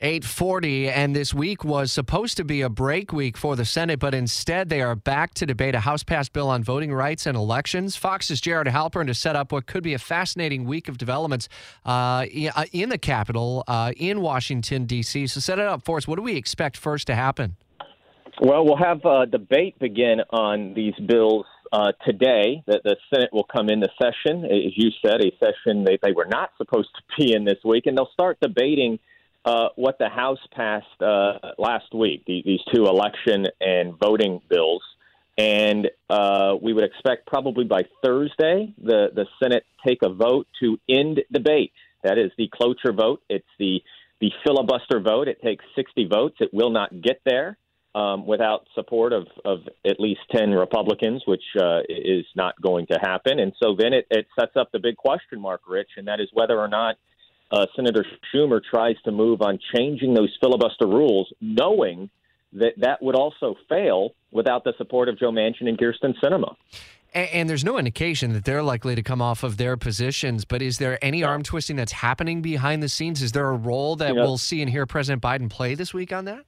840, and this week was supposed to be a break week for the Senate, but instead they are back to debate a House passed bill on voting rights and elections. Fox's Jared Halpern to set up what could be a fascinating week of developments uh, uh in the Capitol, uh, in Washington, D.C. So set it up for us. What do we expect first to happen? Well, we'll have a debate begin on these bills uh, today. That the Senate will come into session, as you said, a session that they were not supposed to be in this week, and they'll start debating uh, what the House passed uh, last week, the, these two election and voting bills. And uh, we would expect probably by Thursday the, the Senate take a vote to end debate. That is the cloture vote. It's the, the filibuster vote. It takes 60 votes. It will not get there um, without support of, of at least 10 Republicans, which uh, is not going to happen. And so then it, it sets up the big question mark, Rich, and that is whether or not – uh, Senator Schumer tries to move on changing those filibuster rules, knowing that that would also fail without the support of Joe Manchin and Kyrsten Sinema. And, and, there's no indication that they're likely to come off of their positions. But is there any arm twisting that's happening behind the scenes? Is there a role that you know, we'll see and hear President Biden play this week on that?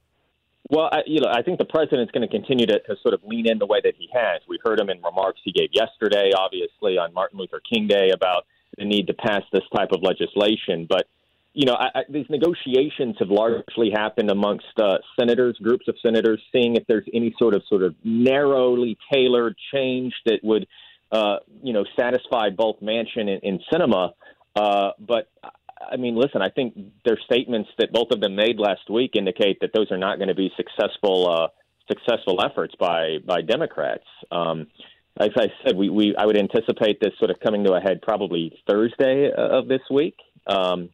Well, I, you know, I think the president's going to continue to, to sort of lean in the way that he has. We heard him in remarks he gave yesterday, obviously on Martin Luther King Day, about the need to pass this type of legislation. But you know, I, I, these negotiations have largely happened amongst uh, senators, groups of senators, seeing if there's any sort of sort of narrowly tailored change that would, uh, you know, satisfy both Manchin and, and Sinema. Uh, but I mean, listen, I think their statements that both of them made last week indicate that those are not going to be successful uh, successful efforts by by Democrats. Um, as I said, we, we I would anticipate this sort of coming to a head probably Thursday uh, of this week. Um,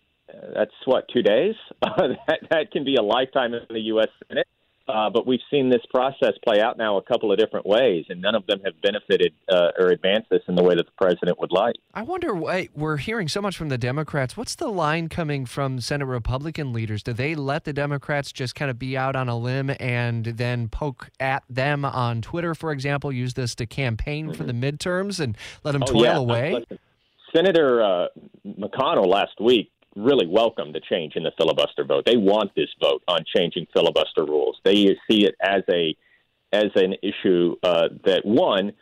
that's what two days. that that can be a lifetime in the U.S. Senate. Uh, but we've seen this process play out now a couple of different ways, and none of them have benefited uh, or advanced this in the way that the president would like. I wonder why we're hearing so much from the Democrats. What's the line coming from Senate Republican leaders? Do they let the Democrats just kind of be out on a limb and then poke at them on Twitter, for example, use this to campaign mm-hmm. for the midterms and let them oh, toil yeah. away? Senator uh, McConnell last week really welcome the change in the filibuster vote. They want this vote on changing filibuster rules. They see it as a as an issue uh, that one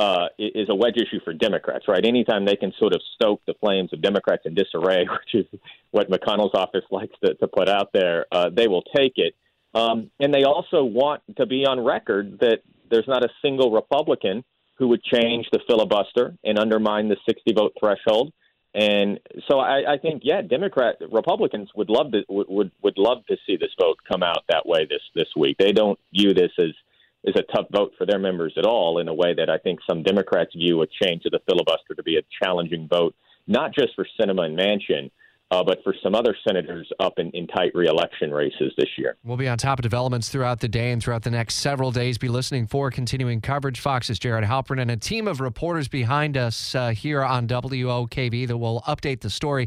uh, is a wedge issue for Democrats. Right, anytime they can sort of stoke the flames of Democrats in disarray, which is what McConnell's office likes to, to put out there, uh, they will take it. Um, and they also want to be on record that there's not a single Republican who would change the filibuster and undermine the 60 vote threshold. And so I, I think, yeah, Democrat Republicans would love to would would love to see this vote come out that way this this week. They don't view this as is a tough vote for their members at all in a way that I think some Democrats view a change of the filibuster to be a challenging vote, not just for Sinema and Manchin, uh, but for some other senators up in, in tight reelection races this year. We'll be on top of developments throughout the day and throughout the next several days. Be listening for continuing coverage. Fox's Jared Halpern and a team of reporters behind us uh, here on WOKV that will update the story.